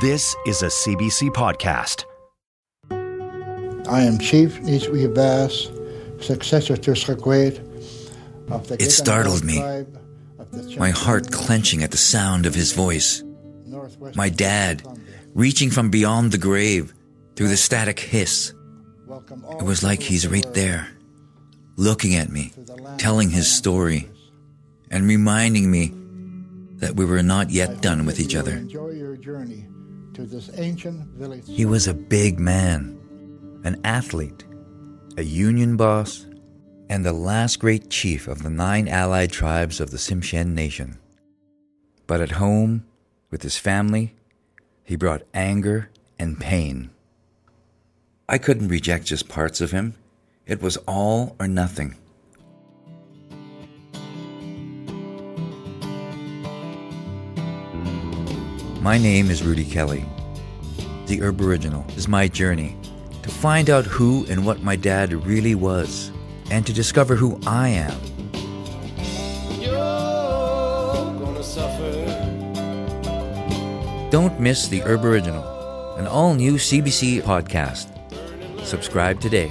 This is a CBC podcast. I am Chief Niswi Bass, successor to of the It startled me, my heart clenching at the sound of his voice. My dad, reaching from beyond the grave through the static hiss. It was like he's right there, looking at me, telling his story, and reminding me that we were not yet done with each other. To this ancient village. He was a big man, an athlete, a union boss, and the last great chief of the nine allied tribes of the Tsimshian nation. But at home, with his family, he brought anger and pain. I couldn't reject just parts of him. It was all or nothing. My name is Rudy Kelly. The Urbariginal is my journey to find out who and what my dad really was, and to discover who I am. Don't miss The Urbariginal, an all new CBC podcast. Subscribe today.